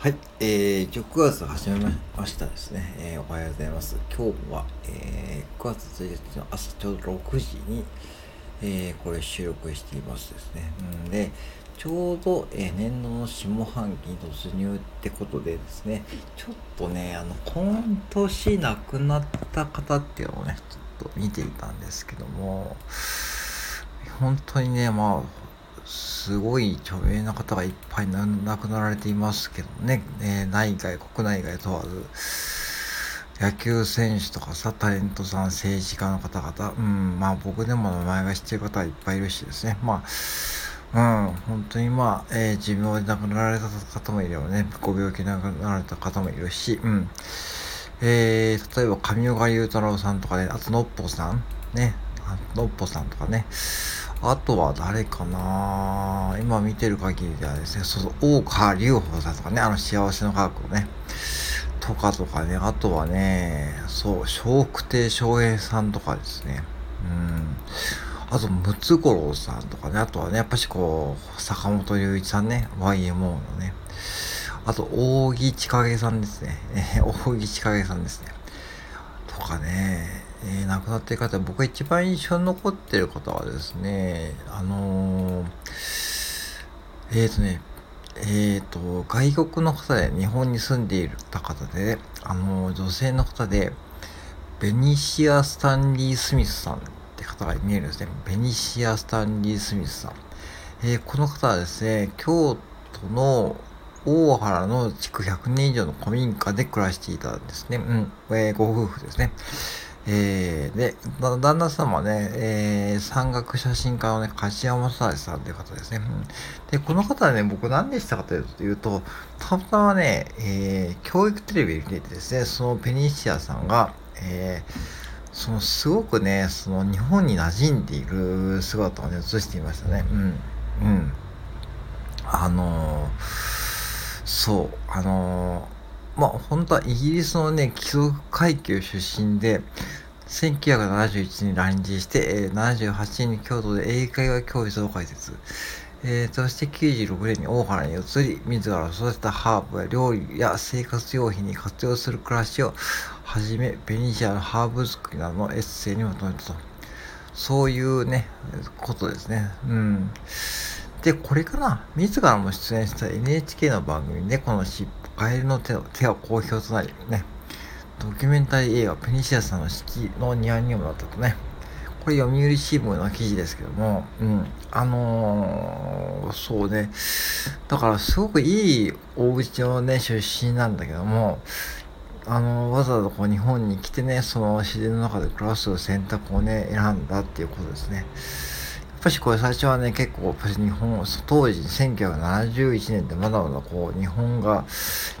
はい、えー、9月始めましたですね、えー、おはようございます。今日は、えー、9月1日の朝ちょうど6時に、えー、これ収録していますですね。んで、ちょうど、えー、年度の下半期に突入ってことでですね、ちょっとね、あの、今年亡くなった方っていうのをね、ちょっと見ていたんですけども、本当にね、まあ、すごい著名な方がいっぱい亡くなられていますけどね、えー、内外、国内外問わず、野球選手とかさ、タレントさん、政治家の方々、うん、まあ僕でも名前が知ってる方はいっぱいいるしですね、まあ、うん、本当にまあ、えー、寿命で亡くなられた方もいればね、ご病気で亡くなられた方もいるし、うん、えー、例えば上岡龍太郎さんとかね、あとのっぽさん、ね、のっぽさんとかね、あとは誰かな？今見てる限りではですね、そうそう、大川隆法さんとかね、あの幸せの科学をね、とかとかね、あとはね、そう、笑福亭笑平さんとかですね、うん。あと、ムツゴロウさんとかね、あとはね、やっぱしこう、坂本龍一さんね、YMO のね、あと、扇千景さんですね、え扇千景さんですね、とかね、えー、亡くなっている方、僕が一番印象に残っている方はですね、あのー、えっ、ー、とね、えっ、と、外国の方で日本に住んでいた方で、あの女性の方で、ベニシア・スタンリー・スミスさんって方が見えるんですね。ベニシア・スタンリー・スミスさん。えこの方はですね、京都の大原の築100年以上の古民家で暮らしていたんですね。うん。えご夫婦ですね。えー、で、旦那様ね、えー、山岳写真家のね、梶山正さんという方ですね。で、この方はね、僕何でしたかというと、たまたまね、えー、教育テレビに出てですね、そのペニシアさんが、えー、そのすごくね、その日本に馴染んでいる姿をね、映していましたね。うん。うん。あのー、そう、あのーまあ、本当はイギリスのね、貴族階級出身で、1971年に来日して、えー、78年に京都で英会話教室を開設。えー、そして96年に大原に移り、自ら育てたハーブや料理や生活用品に活用する暮らしをはじめ、ベニシアのハーブ作りなどのエッセイにまとめたと。そういうね、ことですね。うん。で、これかな自らも出演した NHK の番組で、この尻尾カエルの手を手は好評となりね、ドキュメンタリー映画ペニシアさんの式のニアニウムだったとね、これ読売新聞の記事ですけども、うん、あのー、そうね、だからすごくいい大口のね、出身なんだけども、あのー、わざわざこう日本に来てね、その自然の中で暮らす選択をね、選んだっていうことですね。っぱしこれ最初はね、結構やっぱり、日本、当時1971年ってまだまだこう、日本が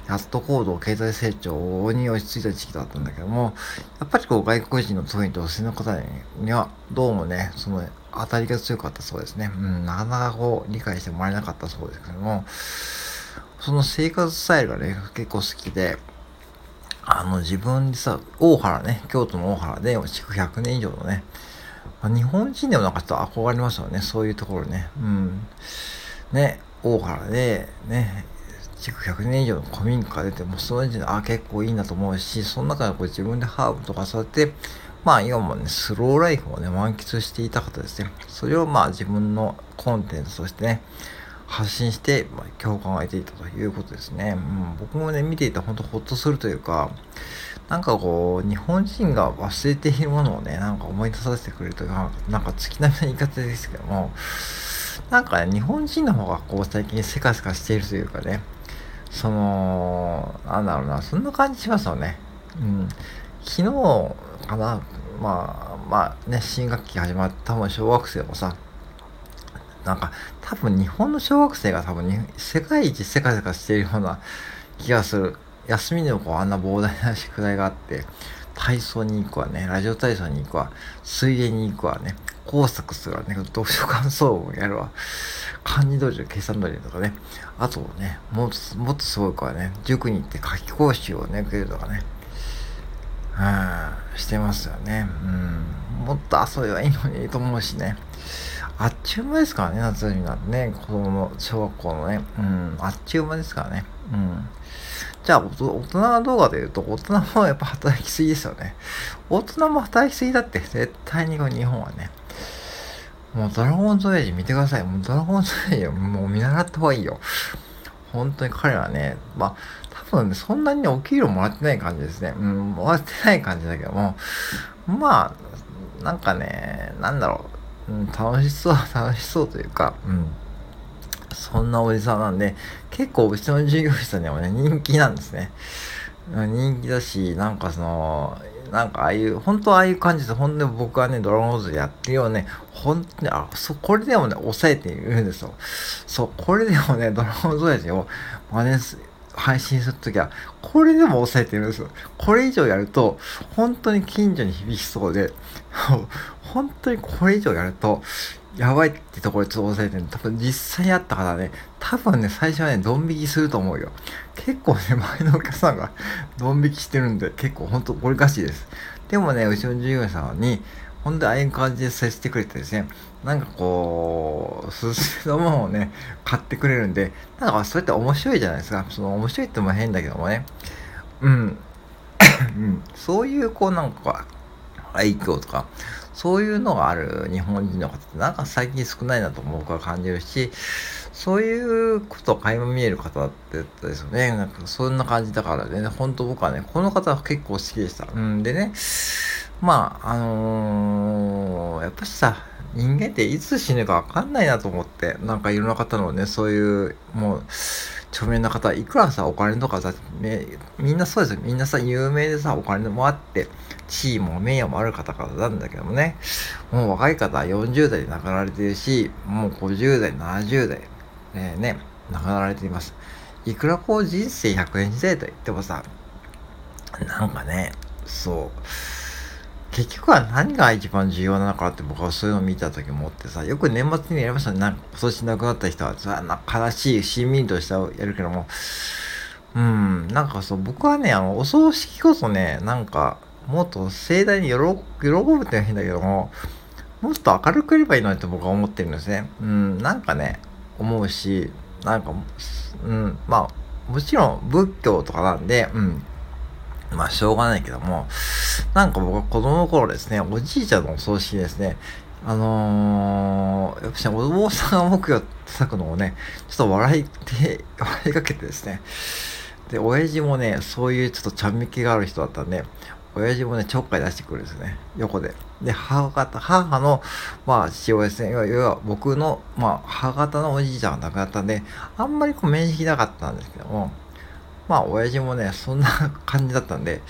やっと高度経済成長に落ち着いた時期だったんだけども、やっぱりこう、外国人の特に女性の方には、どうもね、その、当たりが強かったそうですね。うん、なかなかこう、理解してもらえなかったそうですけども、その生活スタイルがね、結構好きで、あの、自分でさ、大原ね、京都の大原で、築100年以上のね、日本人でもなんかちょっと憧れますよね、そういうところね。うん。ね、大原で、ね、築100年以上の古民家出て、もうその時点で、あ、結構いいなと思うし、その中でこう自分でハーブとか育てて、まあ今もね、スローライフをね、満喫していた方ですね。それをまあ自分のコンテンツとしてね、発信して、まあ、共感を得ていたということですね。うん、僕もね、見ていて本当ほっとするというか、なんかこう、日本人が忘れているものをね、なんか思い出させてくれるというか、なんか月並みな言い方ですけども、なんかね、日本人の方がこう最近せかせかしているというかね、その、なんだろうな、そんな感じしますよね。うん。昨日かな、まあ、まあね、新学期始まった多分小学生もさ、なんか、多分日本の小学生が多分に世界一せかせかしているような気がする。休みでもこうあんな膨大な宿題があって、体操に行くわね、ラジオ体操に行くわ、水泳に行くわね、工作するわね、読書感想文やるわ、漢字道場、計算道場とかね、あとね、もっと、もっとすごい子はね、塾に行って夏期講習をね、受けるとかね、うん、してますよね。うん、もっと遊べばいいのにと思うしね。あっちゅう間ですからね、夏休みなんてね、子供の小学校のね、うん、あっちゅう間ですからね。うん。じゃあ、大人はどうかというと、大人もやっぱ働きすぎですよね。大人も働きすぎだって、絶対に日本はね。もうドラゴンズエイジ見てください。もうドラゴンズエイジもう見習った方がいいよ。本当に彼はね、まあ、多分ね、そんなに、ね、お給料もらってない感じですね。うん、もらってない感じだけども、まあ、なんかね、なんだろう、うん、楽しそう、楽しそうというか、うん。そんなおじさんなんで、結構うちの従業員さんにもね、人気なんですね。人気だし、なんかその、なんかああいう、本当ああいう感じで、本当に僕はね、ドラゴンズでやってるよね、本当に、あ、そ、これでもね、抑えているんですよ。そう、これでもね、ドラゴンズ親父を真似す、配信するときは、これでも抑えてるんですよ。これ以上やると、本当に近所に響きそうで、本当にこれ以上やると、やばいってところでちょっと抑えてる多分実際にあった方ね、多分ね、最初はね、ドン引きすると思うよ。結構ね、前のお客さんがドン引きしてるんで、結構ほんとこれかしいです。でもね、うちの従業員さんに、ほんとああいう感じで接してくれてですね、なんかこう、すすめのものをね、買ってくれるんで、なんかそうやって面白いじゃないですか。その面白いっても変だけどもね。うん。うん。そういうこうなんか、愛嬌とか、そういうのがある日本人の方ってなんか最近少ないなと僕は感じるし、そういうことを垣間見える方ってですよね。なんかそんな感じだからね、本当僕はね、この方は結構好きでした。うんでね、まあ、あのー、やっぱしさ、人間っていつ死ぬかわかんないなと思って、なんかいろんな方のね、そういう、もう、著名な方、いくらさ、お金とかさ、ね、みんなそうですよ。みんなさ、有名でさ、お金もあって、地位も名誉もある方々なんだけどもね、もう若い方は40代で亡くなられてるし、もう50代、70代、えー、ね、亡くなられています。いくらこう人生100年時代と言ってもさ、なんかね、そう、結局は何が一番重要なのかって僕はそういうのを見た時思ってさ、よく年末にやりましたね。なんか今年亡くなった人はさ、な悲しい、しんみりとしたやるけども、うん、なんかそう、僕はね、あの、お葬式こそね、なんか、もっと盛大に喜ぶって変だけども、もっと明るくやればいいのにって僕は思ってるんですね。うん、なんかね、思うし、なんか、うん、まあ、もちろん仏教とかなんで、うん、まあしょうがないけども、なんか僕は子供の頃ですね、おじいちゃんのお葬式ですね、あのー、やっぱりお坊さんが目標叩くのをね、ちょっと笑いて、笑いかけてですね、で、親父もね、そういうちょっとちゃんみきがある人だったんで、親父もね、ちょっかい出してくるんですね、横で。で、母方、母の、まあ、父親ですね、要は僕の、まあ、母方のおじいちゃんが亡くなったんで、あんまりこう面識なかったんですけども、まあ、親父もね、そんな感じだったんで、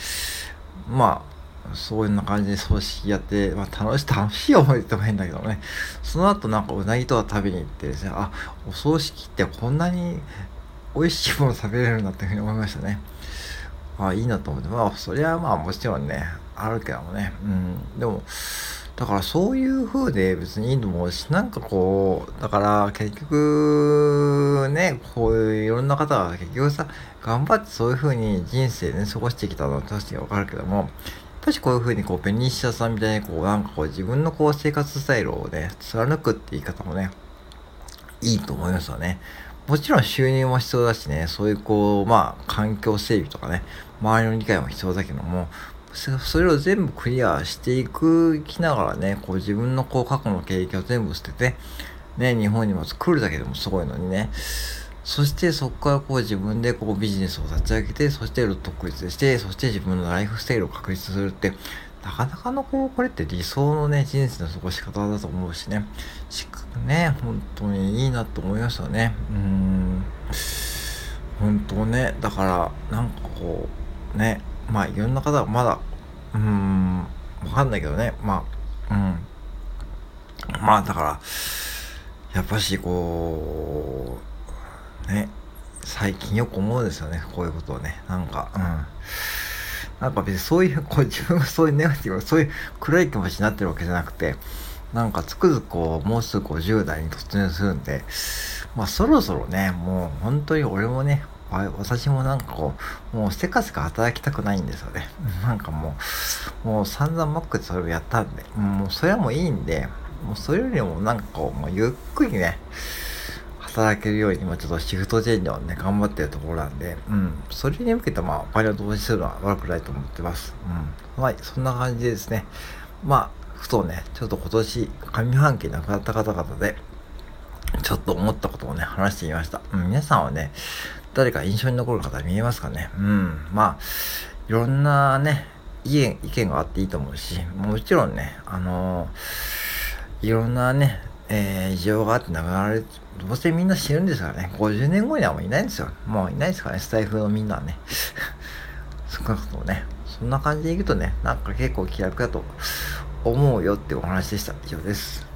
まあ、そういうな感じで葬式やって、まあ、楽しい、楽しい思い出っても変だけどね、その後なんかうなぎとか食べに行ってですね、あ、お葬式ってこんなに美味しいもの食べれるんだっていうふうに思いましたね。まあいいなと思って、まあそりゃまあもちろんね、あるけどもね、うん、でも、だからそういう風で別にいいと思うし、なんかこう、だから結局ね、こういういろんな方が結局さ、頑張ってそういう風に人生ね、過ごしてきたのは確かにわかるけども、やっぱしこういう風にこう、ベニシアさんみたいにこう、なんかこう自分のこう生活スタイルをね、貫くって言い方もね、いいと思いますよね。もちろん収入も必要だしね、そういうこう、まあ、環境整備とかね、周りの理解も必要だけども、それを全部クリアしていくきながらね、こう自分のこう過去の経験を全部捨てて、ね、日本にも来るだけでもすごいのにね。そしてそこからこう自分でこうビジネスを立ち上げて、そして独立して、そして自分のライフスタイルを確立するって、なかなかのこう、これって理想のね、人生の過ごし方だと思うしね。しっかりね、本当にいいなと思いましたね。うん。本当ね、だから、なんかこう、ね、まあいろんな方がまだ、うーん、わかんないけどね、まあ、うん。まあだから、やっぱしこう、ね、最近よく思うんですよね、こういうことをね。なんか、うん。なんか別にそういう、こう自分がそういうネガティブ、そういう暗い気持ちになってるわけじゃなくて、なんかつくづくこう、もうすぐ50代に突入するんで、まあそろそろね、もう本当に俺もね、私もなんかこう、もうせかせか働きたくないんですよね。なんかもう、もう散々マックでそれをやったんで、もうそれはもういいんで、もうそれよりもなんかこう、もうゆっくりね、働けるように、今ちょっとシフトチェンジをね、頑張ってるところなんで、うん。それに向けて、まあ、お金を投資するのは悪くないと思ってます。うん。はい、そんな感じですね。まあ、ふとね、ちょっと今年、上半期亡くなった方々で、ちょっと思ったことをね、話してみました。うん、皆さんはね、誰か印象に残る方見えますかね？うん。まあ、いろんなね、意見、意見があっていいと思うし、もちろんね、あのー、いろんなね、えー、異常があって亡くなられる、どうせみんな死ぬんですからね、50年後にはもういないんですよ。もういないですからね、スタイフのみんなはね。少なくともね、そんな感じでいくとね、なんか結構気楽だと思うよってお話でした。以上です。